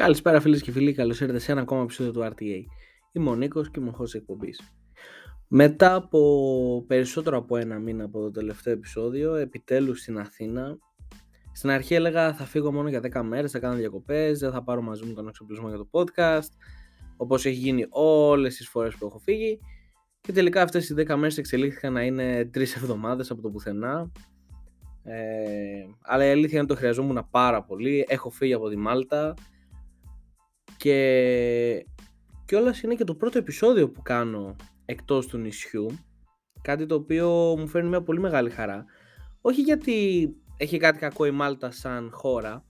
Καλησπέρα φίλες και φίλοι, καλώς ήρθατε σε ένα ακόμα επεισόδιο του RTA. Είμαι ο Νίκος και είμαι ο χώρος εκπομπής. Μετά από περισσότερο από ένα μήνα από το τελευταίο επεισόδιο, επιτέλους στην Αθήνα. Στην αρχή έλεγα θα φύγω μόνο για 10 μέρες, θα κάνω διακοπές, δεν θα πάρω μαζί μου τον εξοπλισμό για το podcast, όπως έχει γίνει όλες τις φορές που έχω φύγει. Και τελικά αυτές οι 10 μέρες εξελίχθηκαν να είναι 3 εβδομάδες από το πουθενά. Ε, αλλά η αλήθεια είναι ότι το χρειαζόμουν πάρα πολύ. Έχω φύγει από τη Μάλτα, και κιόλας είναι και το πρώτο επεισόδιο που κάνω εκτός του νησιού. Κάτι το οποίο μου φέρνει μια πολύ μεγάλη χαρά. Όχι γιατί έχει κάτι κακό η Μάλτα σαν χώρα.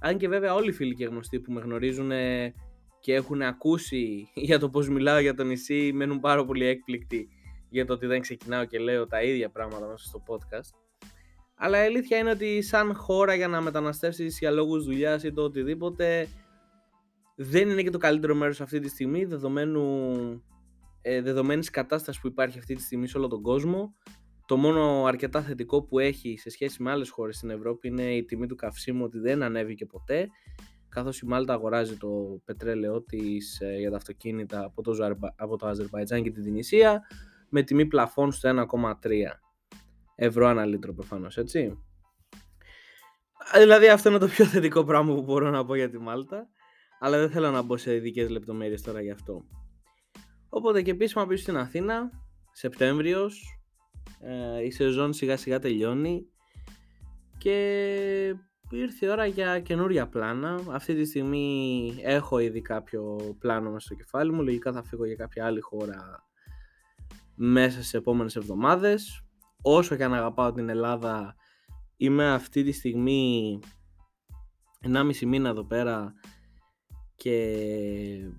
Αν και βέβαια όλοι οι φίλοι και γνωστοί που με γνωρίζουν και έχουν ακούσει για το πώς μιλάω για το νησί μένουν πάρα πολύ έκπληκτοι για το ότι δεν ξεκινάω και λέω τα ίδια πράγματα μέσα στο podcast. Αλλά η αλήθεια είναι ότι σαν χώρα για να μεταναστεύσεις για λόγους δουλειάς ή το οτιδήποτε δεν είναι και το καλύτερο μέρος αυτή τη στιγμή δεδομένου, ε, δεδομένης κατάστασης που υπάρχει αυτή τη στιγμή σε όλο τον κόσμο. Το μόνο αρκετά θετικό που έχει σε σχέση με άλλες χώρες στην Ευρώπη είναι η τιμή του καυσίμου ότι δεν ανέβηκε ποτέ καθώς η Μάλτα αγοράζει το πετρέλαιό της ε, για τα αυτοκίνητα από το, από το Αζερβαϊτζάν και την Τινησία με τιμή πλαφών στο 1,3 ευρώ ένα λίτρο προφανώς έτσι. Δηλαδή αυτό είναι το πιο θετικό πράγμα που μπορώ να πω για τη Μάλτα αλλά δεν θέλω να μπω σε ειδικές λεπτομέρειες τώρα γι' αυτό. Οπότε και επίσημα πίσω στην Αθήνα, Σεπτέμβριος, ε, η σεζόν σιγά σιγά τελειώνει και ήρθε η ώρα για καινούρια πλάνα. Αυτή τη στιγμή έχω ήδη κάποιο πλάνο μέσα στο κεφάλι μου, λογικά θα φύγω για κάποια άλλη χώρα μέσα στις επόμενες εβδομάδες. Όσο και αν αγαπάω την Ελλάδα, είμαι αυτή τη στιγμή 1,5 μήνα εδώ πέρα και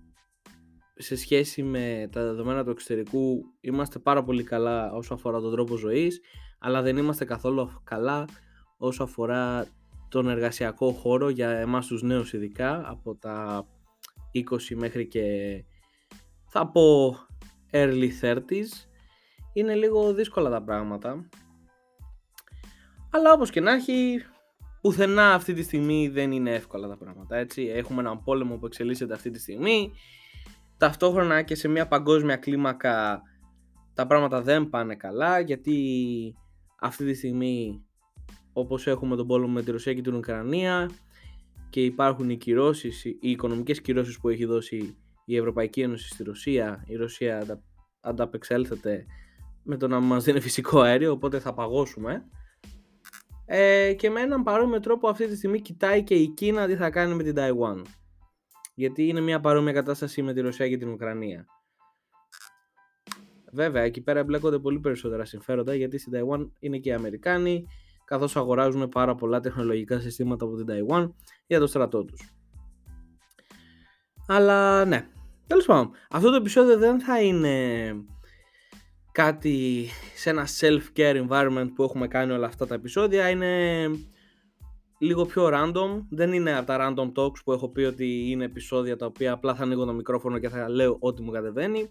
σε σχέση με τα δεδομένα του εξωτερικού είμαστε πάρα πολύ καλά όσο αφορά τον τρόπο ζωής αλλά δεν είμαστε καθόλου καλά όσο αφορά τον εργασιακό χώρο για εμάς τους νέους ειδικά από τα 20 μέχρι και θα πω early 30s είναι λίγο δύσκολα τα πράγματα. Αλλά όπως και να έχει πουθενά αυτή τη στιγμή δεν είναι εύκολα τα πράγματα. Έτσι. Έχουμε έναν πόλεμο που εξελίσσεται αυτή τη στιγμή. Ταυτόχρονα και σε μια παγκόσμια κλίμακα τα πράγματα δεν πάνε καλά γιατί αυτή τη στιγμή όπως έχουμε τον πόλεμο με τη Ρωσία και την Ουκρανία και υπάρχουν οι κυρώσεις, οι οικονομικές κυρώσεις που έχει δώσει η Ευρωπαϊκή Ένωση στη Ρωσία η Ρωσία ανταπεξέλθεται με το να μας δίνει φυσικό αέριο οπότε θα παγώσουμε ε, και με έναν παρόμοιο τρόπο αυτή τη στιγμή κοιτάει και η Κίνα τι θα κάνει με την Ταϊουάν. Γιατί είναι μια παρόμοια κατάσταση με τη Ρωσία και την Ουκρανία. Βέβαια, εκεί πέρα εμπλέκονται πολύ περισσότερα συμφέροντα γιατί στην Ταϊουάν είναι και οι Αμερικάνοι, καθώς αγοράζουν πάρα πολλά τεχνολογικά συστήματα από την Ταϊουάν για το στρατό τους. Αλλά ναι, τέλος πάντων, αυτό το επεισόδιο δεν θα είναι κάτι σε ένα self-care environment που έχουμε κάνει όλα αυτά τα επεισόδια. Είναι λίγο πιο random. Δεν είναι από τα random talks που έχω πει ότι είναι επεισόδια τα οποία απλά θα ανοίγω το μικρόφωνο και θα λέω ό,τι μου κατεβαίνει.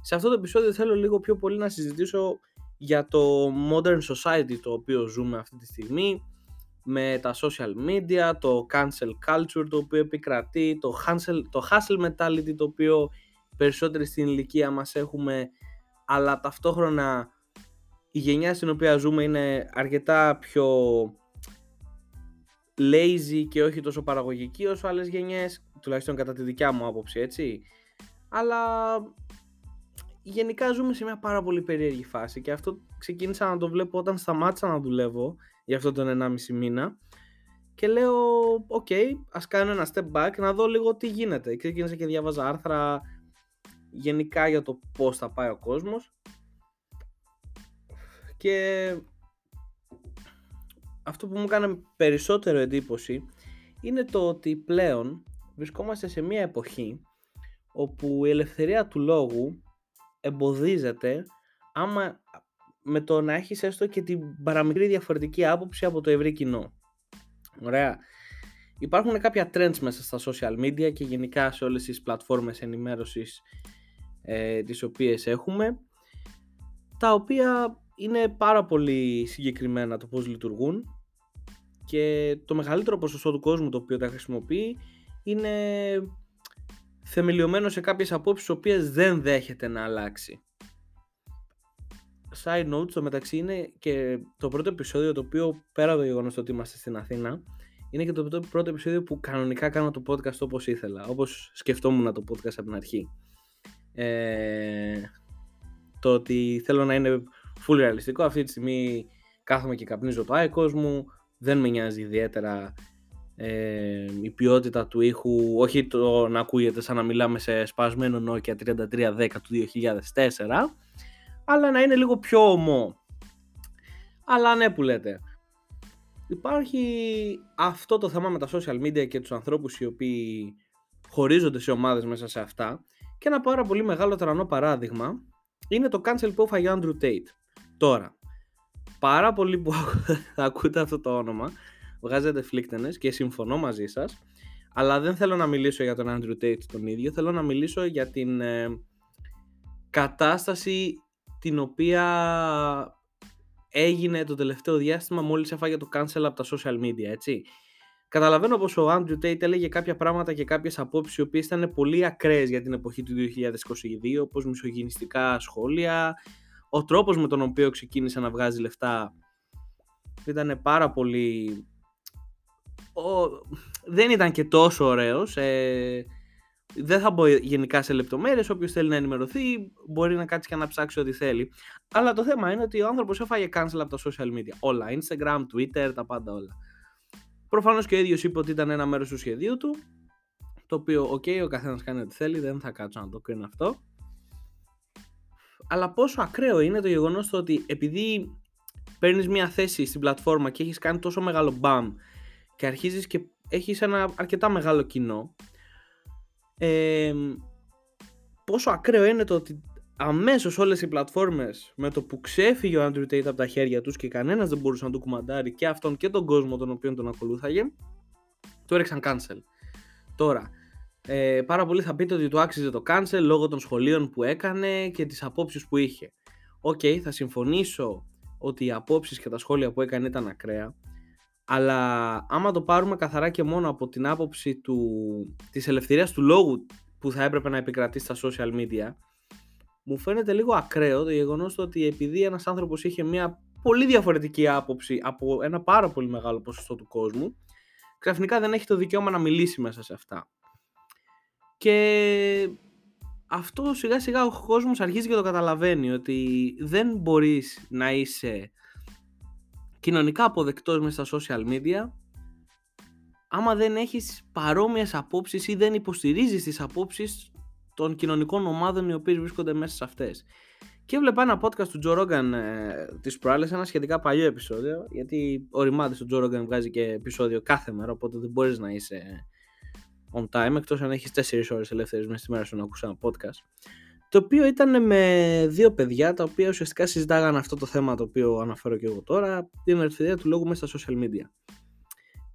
Σε αυτό το επεισόδιο θέλω λίγο πιο πολύ να συζητήσω για το modern society το οποίο ζούμε αυτή τη στιγμή με τα social media, το cancel culture το οποίο επικρατεί, το hustle, το hustle mentality το οποίο περισσότεροι στην ηλικία μας έχουμε αλλά ταυτόχρονα η γενιά στην οποία ζούμε είναι αρκετά πιο lazy και όχι τόσο παραγωγική όσο άλλες γενιές, τουλάχιστον κατά τη δικιά μου άποψη, έτσι. Αλλά γενικά ζούμε σε μια πάρα πολύ περίεργη φάση και αυτό ξεκίνησα να το βλέπω όταν σταμάτησα να δουλεύω για αυτό τον 1,5 μήνα και λέω, OK, okay, ας κάνω ένα step back να δω λίγο τι γίνεται. Ξεκίνησα και διάβαζα άρθρα γενικά για το πώς θα πάει ο κόσμος και αυτό που μου έκανε περισσότερο εντύπωση είναι το ότι πλέον βρισκόμαστε σε μια εποχή όπου η ελευθερία του λόγου εμποδίζεται άμα με το να έχεις έστω και την παραμικρή διαφορετική άποψη από το ευρύ κοινό. Ωραία. Υπάρχουν κάποια trends μέσα στα social media και γενικά σε όλες τις πλατφόρμες ενημέρωσης ε, τις οποίες έχουμε τα οποία είναι πάρα πολύ συγκεκριμένα το πώς λειτουργούν και το μεγαλύτερο ποσοστό του κόσμου το οποίο τα χρησιμοποιεί είναι θεμελιωμένο σε κάποιες απόψεις τις οποίες δεν δέχεται να αλλάξει. Side note, στο μεταξύ είναι και το πρώτο επεισόδιο το οποίο πέρα από το γεγονός ότι είμαστε στην Αθήνα είναι και το πρώτο επεισόδιο που κανονικά κάνω το podcast όπως ήθελα, όπως σκεφτόμουν το podcast από την αρχή. Ε, το ότι θέλω να είναι full ρεαλιστικό, αυτή τη στιγμή κάθομαι και καπνίζω το iCos μου, δεν με νοιάζει ιδιαίτερα ε, η ποιότητα του ήχου, όχι το να ακούγεται σαν να μιλάμε σε σπασμένο Nokia 3310 του 2004, αλλά να είναι λίγο πιο ομό. Αλλά ναι που λέτε. Υπάρχει αυτό το θέμα με τα social media και τους ανθρώπους οι οποίοι χωρίζονται σε ομάδες μέσα σε αυτά και ένα πάρα πολύ μεγάλο τρανό παράδειγμα είναι το cancel που έφαγε Andrew Tate. Τώρα, πάρα πολύ που θα ακούτε αυτό το όνομα βγάζετε φλίκτενες και συμφωνώ μαζί σας αλλά δεν θέλω να μιλήσω για τον Andrew Tate τον ίδιο θέλω να μιλήσω για την ε, κατάσταση την οποία έγινε το τελευταίο διάστημα μόλις έφαγε το cancel από τα social media έτσι Καταλαβαίνω πως ο Andrew Tate έλεγε κάποια πράγματα και κάποιες απόψεις οι οποίες ήταν πολύ ακραίες για την εποχή του 2022 όπως μισογενιστικά σχόλια, ο τρόπος με τον οποίο ξεκίνησε να βγάζει λεφτά ήταν πάρα πολύ... Ο... Δεν ήταν και τόσο ωραίος. Ε... Δεν θα μπω γενικά σε λεπτομέρειες, όποιος θέλει να ενημερωθεί μπορεί να κάτσει και να ψάξει ό,τι θέλει. Αλλά το θέμα είναι ότι ο άνθρωπος έφαγε cancel από τα social media. Όλα, Instagram, Twitter, τα πάντα όλα. Προφανώς και ο ίδιος είπε ότι ήταν ένα μέρος του σχεδίου του, το οποίο, OK, okay, ο καθένας κάνει ό,τι θέλει, δεν θα κάτσω να το κρίνω αυτό. Αλλά πόσο ακραίο είναι το γεγονός το ότι επειδή παίρνεις μια θέση στην πλατφόρμα και έχεις κάνει τόσο μεγάλο μπαμ και αρχίζεις και έχεις ένα αρκετά μεγάλο κοινό ε, πόσο ακραίο είναι το ότι αμέσως όλες οι πλατφόρμες με το που ξέφυγε ο Andrew Tate από τα χέρια τους και κανένας δεν μπορούσε να του κουμαντάρει και αυτόν και τον κόσμο τον οποίο τον ακολούθαγε το έριξαν cancel. Τώρα, ε, πάρα πολλοί θα πείτε ότι του άξιζε το cancel λόγω των σχολίων που έκανε και τις απόψεις που είχε. Οκ, θα συμφωνήσω ότι οι απόψεις και τα σχόλια που έκανε ήταν ακραία, αλλά άμα το πάρουμε καθαρά και μόνο από την άποψη του, της ελευθερίας του λόγου που θα έπρεπε να επικρατήσει στα social media, μου φαίνεται λίγο ακραίο το γεγονός ότι επειδή ένας άνθρωπος είχε μια πολύ διαφορετική άποψη από ένα πάρα πολύ μεγάλο ποσοστό του κόσμου, ξαφνικά δεν έχει το δικαίωμα να μιλήσει μέσα σε αυτά. Και αυτό σιγά σιγά ο κόσμος αρχίζει και το καταλαβαίνει ότι δεν μπορείς να είσαι κοινωνικά αποδεκτός μέσα στα social media άμα δεν έχεις παρόμοιες απόψεις ή δεν υποστηρίζεις τις απόψεις των κοινωνικών ομάδων οι οποίες βρίσκονται μέσα σε αυτές. Και έβλεπα ένα podcast του Joe Rogan ε, τις προάλλες, ένα σχετικά παλιό επεισόδιο, γιατί ο Ρημάδης του Joe Rogan βγάζει και επεισόδιο κάθε μέρα, οπότε δεν μπορείς να είσαι on time, εκτός αν έχεις 4 ώρες ελεύθερες μέσα στη μέρα σου να ακούσει ένα podcast, το οποίο ήταν με δύο παιδιά τα οποία ουσιαστικά συζητάγαν αυτό το θέμα το οποίο αναφέρω και εγώ τώρα, την ελευθερία του λόγου μέσα στα social media.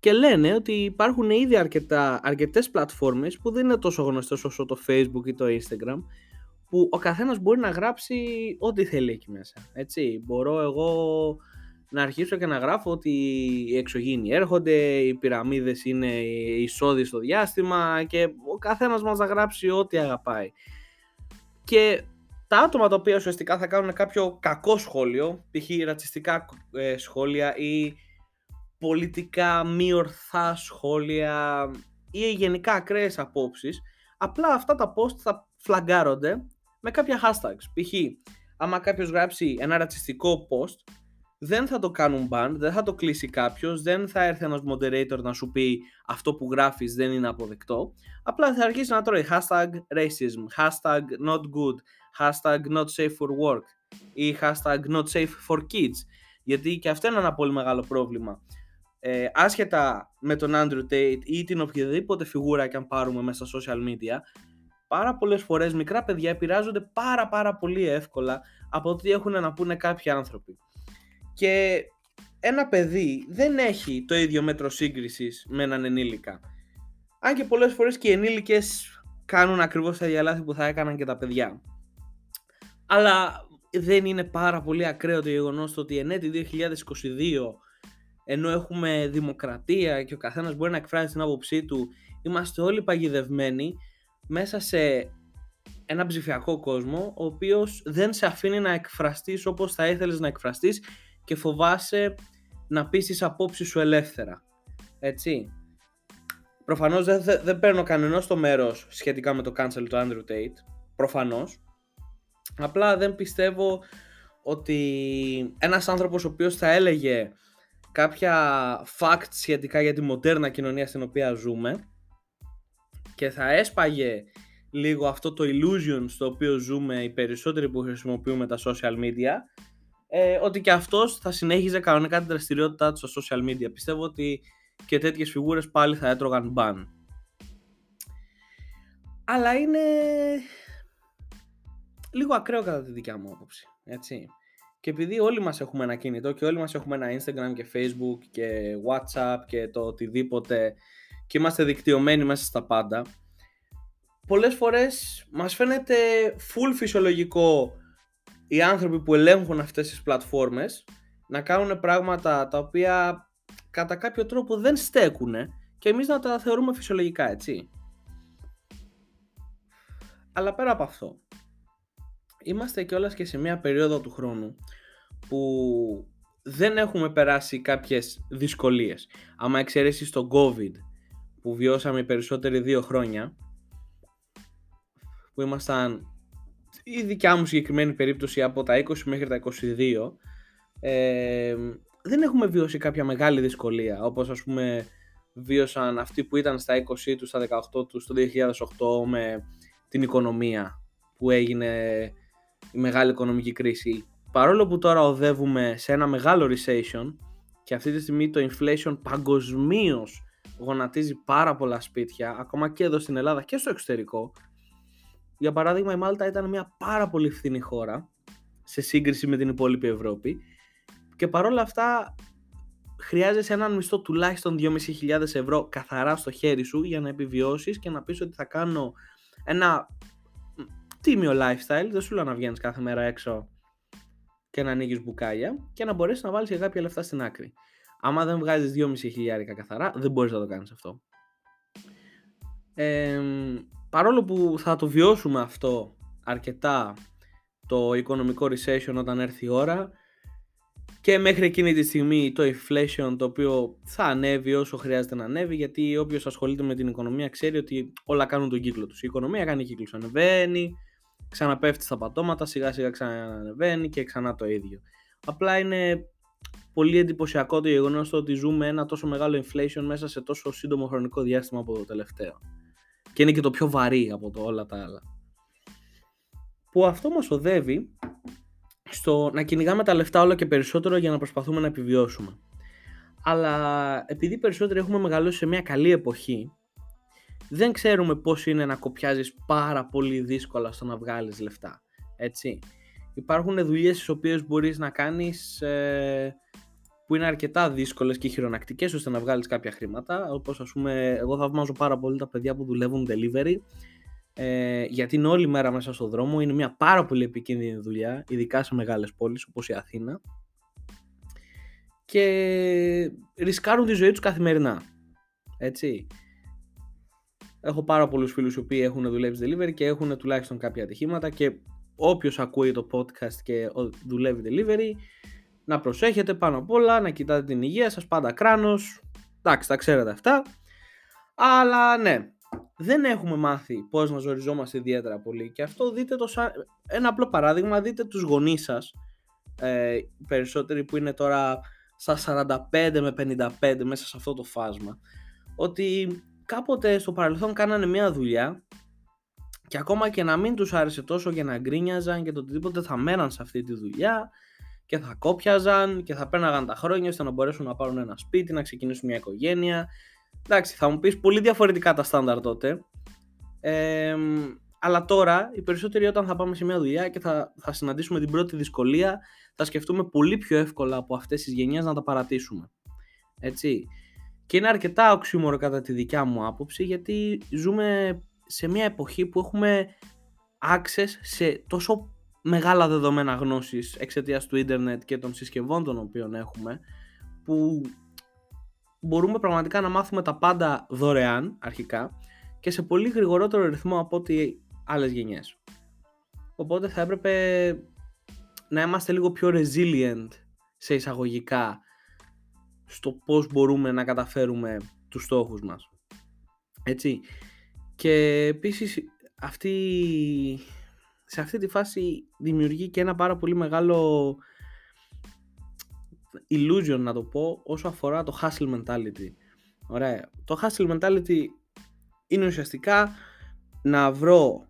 Και λένε ότι υπάρχουν ήδη αρκετά, αρκετές πλατφόρμες που δεν είναι τόσο γνωστές όσο το facebook ή το instagram, που ο καθένας μπορεί να γράψει ό,τι θέλει εκεί μέσα. Έτσι, μπορώ εγώ να αρχίσω και να γράφω ότι οι εξωγήινοι έρχονται, οι πυραμίδες είναι εισόδοι στο διάστημα και ο καθένας μας θα γράψει ό,τι αγαπάει. Και τα άτομα τα οποία ουσιαστικά θα κάνουν κάποιο κακό σχόλιο, π.χ. ρατσιστικά ε, σχόλια ή πολιτικά μη ορθά σχόλια ή γενικά ακραίες απόψεις, απλά αυτά τα post θα φλαγκάρονται με κάποια hashtags. Π.χ. άμα κάποιος γράψει ένα ρατσιστικό post, δεν θα το κάνουν ban, δεν θα το κλείσει κάποιος, δεν θα έρθει ένας moderator να σου πει αυτό που γράφεις δεν είναι αποδεκτό. Απλά θα αρχίσει να τρώει hashtag racism, hashtag not good, hashtag not safe for work ή hashtag not safe for kids. Γιατί και αυτό είναι ένα πολύ μεγάλο πρόβλημα. Ε, άσχετα με τον Andrew Tate ή την οποιαδήποτε φιγούρα και αν πάρουμε μέσα στα social media, πάρα πολλές φορές μικρά παιδιά επηρεάζονται πάρα πάρα πολύ εύκολα από ό,τι έχουν να πούνε κάποιοι άνθρωποι. Και ένα παιδί δεν έχει το ίδιο μέτρο σύγκρισης με έναν ενήλικα. Αν και πολλές φορές και οι ενήλικες κάνουν ακριβώς τα ίδια λάθη που θα έκαναν και τα παιδιά. Αλλά δεν είναι πάρα πολύ ακραίο το γεγονός ότι εν έτη 2022 ενώ έχουμε δημοκρατία και ο καθένας μπορεί να εκφράζει την άποψή του, είμαστε όλοι παγιδευμένοι μέσα σε ένα ψηφιακό κόσμο, ο οποίος δεν σε αφήνει να εκφραστείς όπως θα ήθελες να εκφραστείς και φοβάσαι να πεις τις απόψεις σου ελεύθερα. Έτσι. Προφανώς δεν, δεν παίρνω κανένα το μέρος σχετικά με το cancel του Andrew Tate. Προφανώς. Απλά δεν πιστεύω ότι ένας άνθρωπος ο οποίος θα έλεγε κάποια facts σχετικά για τη μοντέρνα κοινωνία στην οποία ζούμε και θα έσπαγε λίγο αυτό το illusion στο οποίο ζούμε οι περισσότεροι που χρησιμοποιούμε τα social media ε, ότι και αυτός θα συνέχιζε κανονικά την δραστηριότητά του στα social media. Πιστεύω ότι και τέτοιες φιγούρες πάλι θα έτρωγαν ban. Αλλά είναι λίγο ακραίο κατά τη δικιά μου άποψη. Έτσι. Και επειδή όλοι μας έχουμε ένα κινητό και όλοι μας έχουμε ένα Instagram και Facebook και WhatsApp και το οτιδήποτε και είμαστε δικτυωμένοι μέσα στα πάντα, πολλές φορές μας φαίνεται full φυσιολογικό οι άνθρωποι που ελέγχουν αυτές τις πλατφόρμες να κάνουν πράγματα τα οποία κατά κάποιο τρόπο δεν στέκουν και εμείς να τα θεωρούμε φυσιολογικά, έτσι. Αλλά πέρα από αυτό, είμαστε κιόλας και σε μια περίοδο του χρόνου που δεν έχουμε περάσει κάποιες δυσκολίες. Άμα εξαιρέσεις το COVID που βιώσαμε περισσότεροι δύο χρόνια, που ήμασταν η δικιά μου συγκεκριμένη περίπτωση από τα 20 μέχρι τα 22, ε, δεν έχουμε βιώσει κάποια μεγάλη δυσκολία, όπως ας πούμε βίωσαν αυτοί που ήταν στα 20 τους, στα 18 τους, το 2008 με την οικονομία που έγινε η μεγάλη οικονομική κρίση. Παρόλο που τώρα οδεύουμε σε ένα μεγάλο recession και αυτή τη στιγμή το inflation παγκοσμίως γονατίζει πάρα πολλά σπίτια, ακόμα και εδώ στην Ελλάδα και στο εξωτερικό. Για παράδειγμα η Μάλτα ήταν μια πάρα πολύ φθηνή χώρα σε σύγκριση με την υπόλοιπη Ευρώπη και παρόλα αυτά χρειάζεσαι έναν μισθό τουλάχιστον 2.500 ευρώ καθαρά στο χέρι σου για να επιβιώσεις και να πεις ότι θα κάνω ένα τίμιο lifestyle, δεν σου λέω να βγαίνεις κάθε μέρα έξω και να ανοίγεις μπουκάλια και να μπορέσεις να βάλεις και κάποια λεφτά στην άκρη. Άμα δεν βγάζεις 2,5 χιλιάρικα καθαρά, δεν μπορείς να το κάνεις αυτό. Ε, παρόλο που θα το βιώσουμε αυτό αρκετά το οικονομικό recession όταν έρθει η ώρα και μέχρι εκείνη τη στιγμή το inflation το οποίο θα ανέβει όσο χρειάζεται να ανέβει γιατί όποιος ασχολείται με την οικονομία ξέρει ότι όλα κάνουν τον κύκλο τους. Η οικονομία κάνει κύκλους, ανεβαίνει, ξαναπέφτει στα πατώματα, σιγά σιγά ξανανεβαίνει και ξανά το ίδιο. Απλά είναι πολύ εντυπωσιακό το γεγονός ότι ζούμε ένα τόσο μεγάλο inflation μέσα σε τόσο σύντομο χρονικό διάστημα από το τελευταίο. Και είναι και το πιο βαρύ από το όλα τα άλλα. Που αυτό μας οδεύει στο να κυνηγάμε τα λεφτά όλο και περισσότερο για να προσπαθούμε να επιβιώσουμε. Αλλά επειδή περισσότεροι έχουμε μεγαλώσει σε μια καλή εποχή, δεν ξέρουμε πώς είναι να κοπιάζεις πάρα πολύ δύσκολα στο να βγάλεις λεφτά. Έτσι. Υπάρχουν δουλειές τις οποίες μπορείς να κάνεις ε, που είναι αρκετά δύσκολες και χειρονακτικές ώστε να βγάλεις κάποια χρήματα. Όπως ας πούμε, εγώ θαυμάζω πάρα πολύ τα παιδιά που δουλεύουν delivery ε, γιατί είναι όλη μέρα μέσα στο δρόμο. Είναι μια πάρα πολύ επικίνδυνη δουλειά, ειδικά σε μεγάλες πόλεις όπως η Αθήνα. Και ρισκάρουν τη ζωή τους καθημερινά. Έτσι. Έχω πάρα πολλούς φίλους οι οποίοι έχουν δουλεύει delivery και έχουν τουλάχιστον κάποια ατυχήματα και όποιος ακούει το podcast και δουλεύει delivery να προσέχετε πάνω απ' όλα, να κοιτάτε την υγεία σας, πάντα κράνος, εντάξει τα ξέρετε αυτά, αλλά ναι, δεν έχουμε μάθει πώς να ζοριζόμαστε ιδιαίτερα πολύ και αυτό δείτε το σαν... ένα απλό παράδειγμα, δείτε τους γονείς σας, ε, περισσότεροι που είναι τώρα στα 45 με 55 μέσα σε αυτό το φάσμα, ότι κάποτε στο παρελθόν κάνανε μια δουλειά και ακόμα και να μην τους άρεσε τόσο και να γκρίνιαζαν και το οτιδήποτε θα μέναν σε αυτή τη δουλειά και θα κόπιαζαν και θα πέναγαν τα χρόνια ώστε να μπορέσουν να πάρουν ένα σπίτι, να ξεκινήσουν μια οικογένεια. Εντάξει, θα μου πεις πολύ διαφορετικά τα στάνταρ τότε. Ε, αλλά τώρα οι περισσότεροι όταν θα πάμε σε μια δουλειά και θα, θα συναντήσουμε την πρώτη δυσκολία θα σκεφτούμε πολύ πιο εύκολα από αυτές τις γενιές να τα παρατήσουμε. Έτσι. Και είναι αρκετά οξύμορο κατά τη δικιά μου άποψη γιατί ζούμε σε μια εποχή που έχουμε access σε τόσο μεγάλα δεδομένα γνώσης εξαιτίας του ίντερνετ και των συσκευών των οποίων έχουμε που μπορούμε πραγματικά να μάθουμε τα πάντα δωρεάν αρχικά και σε πολύ γρηγορότερο ρυθμό από ό,τι άλλες γενιές. Οπότε θα έπρεπε να είμαστε λίγο πιο resilient σε εισαγωγικά στο πώς μπορούμε να καταφέρουμε τους στόχους μας. Έτσι. Και επίσης αυτή, σε αυτή τη φάση δημιουργεί και ένα πάρα πολύ μεγάλο illusion να το πω όσο αφορά το hustle mentality. Ωραία. Το hustle mentality είναι ουσιαστικά να βρω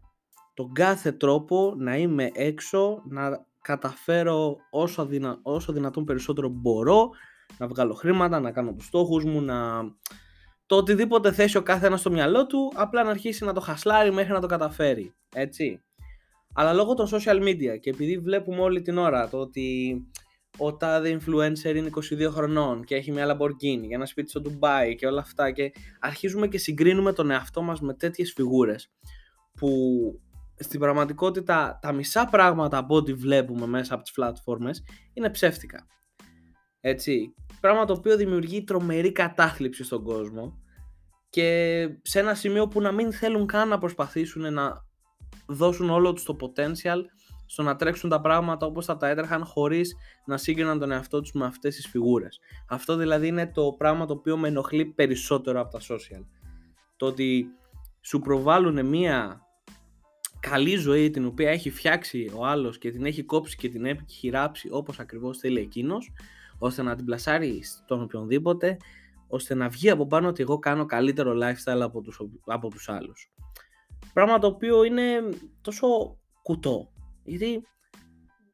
τον κάθε τρόπο να είμαι έξω, να καταφέρω όσο, δυνα... όσο δυνατόν περισσότερο μπορώ, να βγάλω χρήματα, να κάνω τους στόχους μου, να... Το οτιδήποτε θέσει ο κάθε ένα στο μυαλό του, απλά να αρχίσει να το χασλάρει μέχρι να το καταφέρει. Έτσι. Αλλά λόγω των social media και επειδή βλέπουμε όλη την ώρα το ότι ο τάδε influencer είναι 22 χρονών και έχει μια Lamborghini για ένα σπίτι στο Dubai και όλα αυτά και αρχίζουμε και συγκρίνουμε τον εαυτό μας με τέτοιες φιγούρες που στην πραγματικότητα τα μισά πράγματα από ό,τι βλέπουμε μέσα από τις πλατφόρμες είναι ψεύτικα. Έτσι, πράγμα το οποίο δημιουργεί τρομερή κατάθλιψη στον κόσμο και σε ένα σημείο που να μην θέλουν καν να προσπαθήσουν να δώσουν όλο τους το potential στο να τρέξουν τα πράγματα όπως θα τα έτρεχαν χωρίς να σύγκριναν τον εαυτό τους με αυτές τις φιγούρες. Αυτό δηλαδή είναι το πράγμα το οποίο με ενοχλεί περισσότερο από τα social. Το ότι σου προβάλλουν μία καλή ζωή την οποία έχει φτιάξει ο άλλος και την έχει κόψει και την έχει χειράψει όπως ακριβώς θέλει εκείνος ώστε να την πλασάρει στον οποιονδήποτε ώστε να βγει από πάνω ότι εγώ κάνω καλύτερο lifestyle από τους, από τους άλλους. Πράγμα το οποίο είναι τόσο κουτό γιατί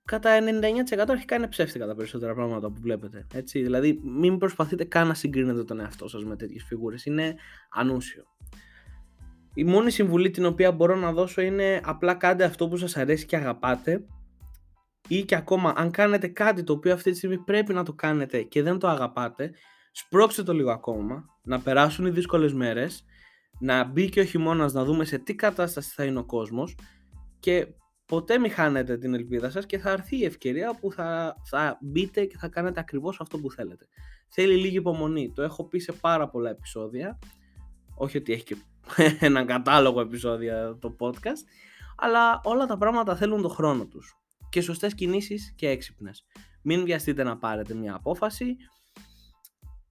κατά 99% αρχικά είναι ψεύτικα τα περισσότερα πράγματα που βλέπετε. Έτσι. Δηλαδή, μην προσπαθείτε καν να συγκρίνετε τον εαυτό σας με τέτοιες φιγούρες. Είναι ανούσιο. Η μόνη συμβουλή την οποία μπορώ να δώσω είναι απλά κάντε αυτό που σας αρέσει και αγαπάτε ή και ακόμα αν κάνετε κάτι το οποίο αυτή τη στιγμή πρέπει να το κάνετε και δεν το αγαπάτε, σπρώξτε το λίγο ακόμα, να περάσουν οι δύσκολες μέρες, να μπει και ο χειμώνας να δούμε σε τι κατάσταση θα είναι ο κόσμος και ποτέ μην χάνετε την ελπίδα σας και θα έρθει η ευκαιρία που θα, θα μπείτε και θα κάνετε ακριβώς αυτό που θέλετε. Θέλει λίγη υπομονή. Το έχω πει σε πάρα πολλά επεισόδια. Όχι ότι έχει και έναν κατάλογο επεισόδια το podcast. Αλλά όλα τα πράγματα θέλουν τον χρόνο τους. Και σωστές κινήσεις και έξυπνες. Μην βιαστείτε να πάρετε μια απόφαση.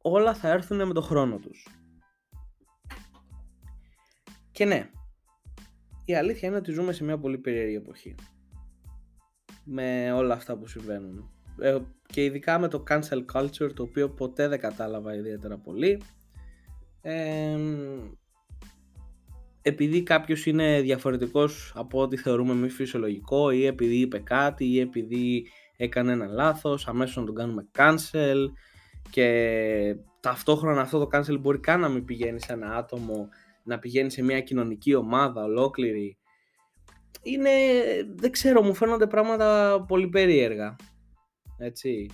Όλα θα έρθουν με τον χρόνο τους. Και ναι, η αλήθεια είναι ότι ζούμε σε μια πολύ περίεργη εποχή. Με όλα αυτά που συμβαίνουν. Ε, και ειδικά με το cancel culture, το οποίο ποτέ δεν κατάλαβα ιδιαίτερα πολύ. Ε, επειδή κάποιος είναι διαφορετικός από ό,τι θεωρούμε εμείς φυσιολογικό ή επειδή είπε κάτι ή επειδή έκανε ένα λάθος, αμέσως να τον κάνουμε cancel και ταυτόχρονα αυτό το cancel μπορεί καν να μην πηγαίνει σε ένα άτομο να πηγαίνει σε μια κοινωνική ομάδα ολόκληρη. Είναι, δεν ξέρω, μου φαίνονται πράγματα πολύ περίεργα. Έτσι.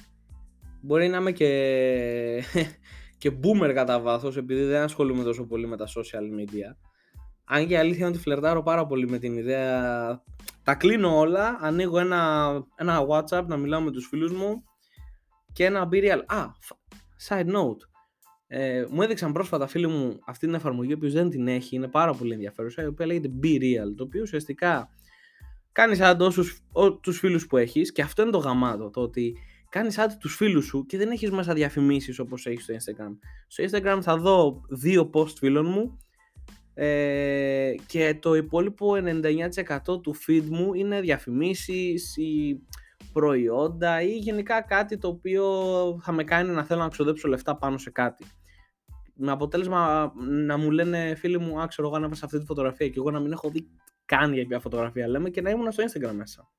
Μπορεί να είμαι και, και boomer κατά βάθος επειδή δεν ασχολούμαι τόσο πολύ με τα social media. Αν και η αλήθεια είναι ότι φλερτάρω πάρα πολύ με την ιδέα. Τα κλείνω όλα, ανοίγω ένα, ένα WhatsApp να μιλάω με τους φίλους μου και ένα BeReal. Α, side note. Ε, μου έδειξαν πρόσφατα φίλοι μου αυτή την εφαρμογή που δεν την έχει, είναι πάρα πολύ ενδιαφέρουσα, η οποία λέγεται Be Real, το οποίο ουσιαστικά κάνεις ad όσους, τους φίλους που έχεις και αυτό είναι το γαμάτο, το ότι κάνεις ad τους φίλους σου και δεν έχεις μέσα διαφημίσεις όπως έχεις στο Instagram. Στο Instagram θα δω δύο post φίλων μου ε, και το υπόλοιπο 99% του feed μου είναι διαφημίσεις ή προϊόντα ή γενικά κάτι το οποίο θα με κάνει να θέλω να ξοδέψω λεφτά πάνω σε κάτι. Με αποτέλεσμα να μου λένε φίλοι μου, α, ξέρω εγώ να αυτή τη φωτογραφία και εγώ να μην έχω δει καν για ποια φωτογραφία λέμε και να ήμουν στο Instagram μέσα.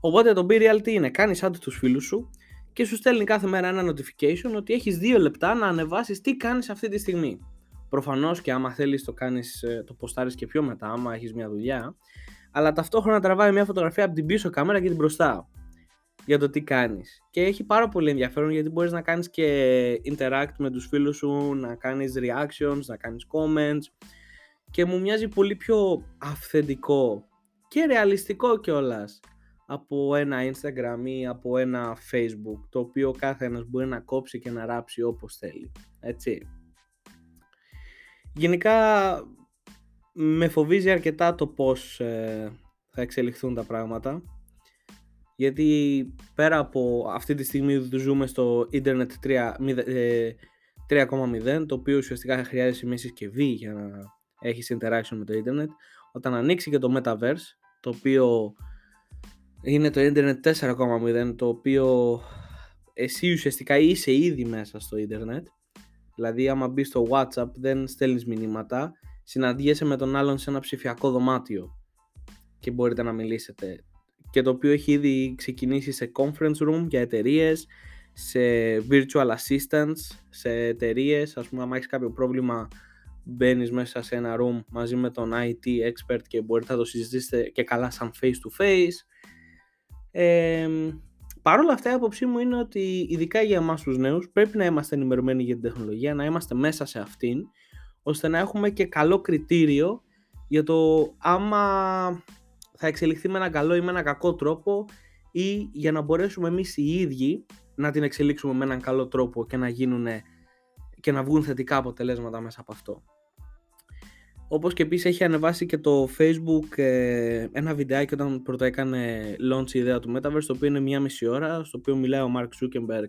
Οπότε το Be Real τι είναι, κάνεις άντε τους φίλους σου και σου στέλνει κάθε μέρα ένα notification ότι έχεις δύο λεπτά να ανεβάσεις τι κάνεις αυτή τη στιγμή. Προφανώς και άμα θέλεις το κάνεις, ε, το ποστάρεις και πιο μετά, άμα έχεις μια δουλειά, αλλά ταυτόχρονα τραβάει μια φωτογραφία από την πίσω κάμερα και την μπροστά. Για το τι κάνεις. Και έχει πάρα πολύ ενδιαφέρον γιατί μπορείς να κάνεις και interact με τους φίλους σου, να κάνεις reactions, να κάνεις comments. Και μου μοιάζει πολύ πιο αυθεντικό και ρεαλιστικό κιόλας από ένα Instagram ή από ένα Facebook το οποίο κάθε ένας μπορεί να κόψει και να ράψει όπως θέλει. Έτσι γενικά με φοβίζει αρκετά το πως ε, θα εξελιχθούν τα πράγματα. Γιατί πέρα από αυτή τη στιγμή ζούμε στο Internet 3.0 ε, το οποίο ουσιαστικά χρειάζεται μια συσκευή για να έχεις interaction με το Internet όταν ανοίξει και το Metaverse το οποίο είναι το Internet 4.0 το οποίο εσύ ουσιαστικά είσαι ήδη μέσα στο Ιντερνετ δηλαδή άμα μπεις στο Whatsapp δεν στέλνεις μηνύματα συναντιέσαι με τον άλλον σε ένα ψηφιακό δωμάτιο και μπορείτε να μιλήσετε και το οποίο έχει ήδη ξεκινήσει σε conference room για εταιρείες, σε virtual assistants, σε εταιρείες. ας πούμε, αν έχεις κάποιο πρόβλημα, μπαίνεις μέσα σε ένα room μαζί με τον IT expert και μπορείτε να το συζητήσετε και καλά σαν face to face. Ε, Παρ' όλα αυτά η άποψή μου είναι ότι ειδικά για εμάς τους νέους πρέπει να είμαστε ενημερωμένοι για την τεχνολογία, να είμαστε μέσα σε αυτήν, ώστε να έχουμε και καλό κριτήριο για το άμα θα εξελιχθεί με έναν καλό ή με έναν κακό τρόπο ή για να μπορέσουμε εμείς οι ίδιοι να την εξελίξουμε με έναν καλό τρόπο και να, γίνουν, και να βγουν θετικά αποτελέσματα μέσα από αυτό. Όπως και επίσης έχει ανεβάσει και το Facebook ε, ένα βιντεάκι όταν πρώτα έκανε launch η ιδέα του Metaverse το οποίο είναι μία μισή ώρα στο οποίο μιλάει ο Mark Zuckerberg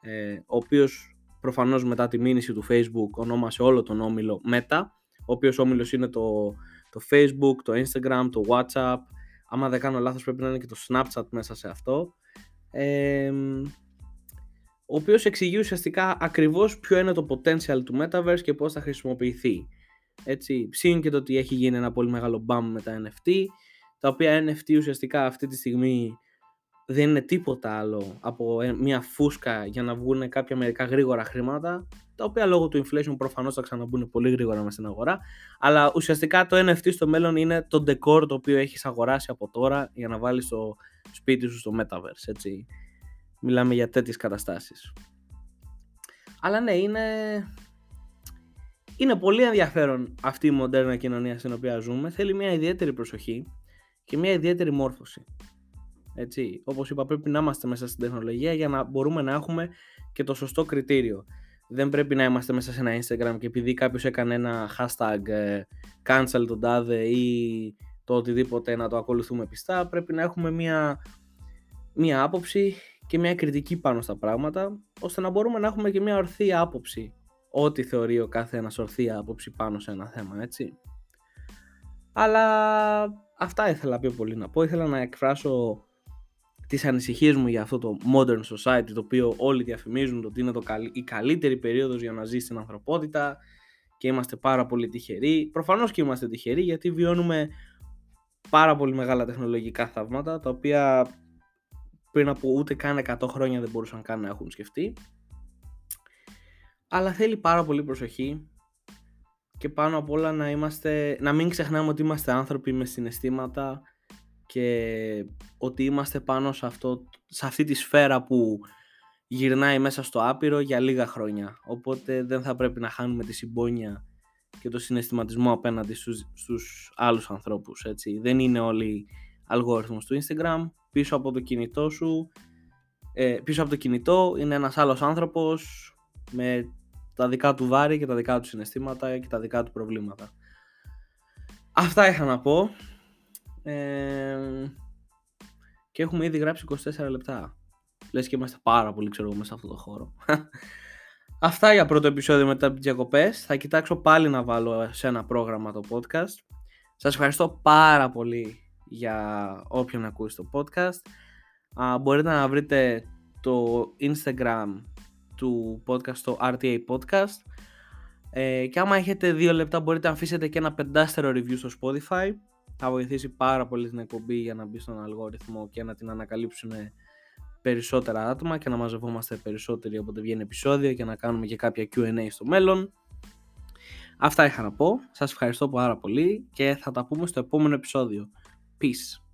ε, ο οποίος προφανώς μετά τη μήνυση του Facebook ονόμασε όλο τον όμιλο Meta ο οποίος όμιλος είναι το το Facebook, το Instagram, το WhatsApp. Άμα δεν κάνω λάθος πρέπει να είναι και το Snapchat μέσα σε αυτό. Ε, ο οποίος εξηγεί ουσιαστικά ακριβώς ποιο είναι το potential του Metaverse και πώς θα χρησιμοποιηθεί. Έτσι, ψήνει και το ότι έχει γίνει ένα πολύ μεγάλο bump με τα NFT, τα οποία NFT ουσιαστικά αυτή τη στιγμή δεν είναι τίποτα άλλο από ε, μια φούσκα για να βγουν κάποια μερικά γρήγορα χρήματα, τα οποία λόγω του inflation προφανώς θα ξαναμπούν πολύ γρήγορα μέσα στην αγορά, αλλά ουσιαστικά το NFT στο μέλλον είναι το decor το οποίο έχεις αγοράσει από τώρα για να βάλεις το σπίτι σου στο Metaverse, έτσι. Μιλάμε για τέτοιες καταστάσεις. Αλλά ναι, είναι... Είναι πολύ ενδιαφέρον αυτή η μοντέρνα κοινωνία στην οποία ζούμε. Θέλει μια ιδιαίτερη προσοχή και μια ιδιαίτερη μόρφωση. Έτσι, όπως είπα πρέπει να είμαστε μέσα στην τεχνολογία για να μπορούμε να έχουμε και το σωστό κριτήριο. Δεν πρέπει να είμαστε μέσα σε ένα Instagram και επειδή κάποιος έκανε ένα hashtag ε, cancel τον τάδε ή το οτιδήποτε να το ακολουθούμε πιστά. Πρέπει να έχουμε μια, μια άποψη και μια κριτική πάνω στα πράγματα ώστε να μπορούμε να έχουμε και μια ορθή άποψη ό,τι θεωρεί ο κάθε ένας ορθή άποψη πάνω σε ένα θέμα, έτσι. Αλλά αυτά ήθελα πιο πολύ να πω. Ήθελα να εκφράσω τις ανησυχίες μου για αυτό το modern society το οποίο όλοι διαφημίζουν ότι είναι το η καλύτερη περίοδος για να ζεις στην ανθρωπότητα και είμαστε πάρα πολύ τυχεροί. Προφανώς και είμαστε τυχεροί γιατί βιώνουμε πάρα πολύ μεγάλα τεχνολογικά θαύματα τα οποία πριν από ούτε καν 100 χρόνια δεν μπορούσαν καν να έχουν σκεφτεί. Αλλά θέλει πάρα πολύ προσοχή και πάνω απ' όλα να, είμαστε, να μην ξεχνάμε ότι είμαστε άνθρωποι μες συναισθήματα και ότι είμαστε πάνω σε, αυτό, σε αυτή τη σφαίρα που γυρνάει μέσα στο άπειρο για λίγα χρόνια. Οπότε δεν θα πρέπει να χάνουμε τη συμπόνια και το συναισθηματισμό απέναντι στους, στους άλλους ανθρώπους. Έτσι. Δεν είναι όλοι αλγόριθμος του Instagram. Πίσω από το κινητό σου, ε, πίσω από το κινητό είναι ένας άλλος άνθρωπος με τα δικά του βάρη και τα δικά του συναισθήματα και τα δικά του προβλήματα. Αυτά είχα να πω και έχουμε ήδη γράψει 24 λεπτά. Λες και είμαστε πάρα πολύ ξέρω μέσα σε αυτό το χώρο. Αυτά για πρώτο επεισόδιο μετά από τις διακοπές. Θα κοιτάξω πάλι να βάλω σε ένα πρόγραμμα το podcast. Σας ευχαριστώ πάρα πολύ για όποιον ακούσει το podcast. Α, μπορείτε να βρείτε το Instagram του podcast, το RTA Podcast. Ε, και άμα έχετε δύο λεπτά μπορείτε να αφήσετε και ένα πεντάστερο review στο Spotify θα βοηθήσει πάρα πολύ την εκπομπή για να μπει στον αλγόριθμο και να την ανακαλύψουν περισσότερα άτομα και να μαζευόμαστε περισσότεροι όποτε βγαίνει επεισόδιο και να κάνουμε και κάποια Q&A στο μέλλον. Αυτά είχα να πω. Σας ευχαριστώ πάρα πολύ και θα τα πούμε στο επόμενο επεισόδιο. Peace.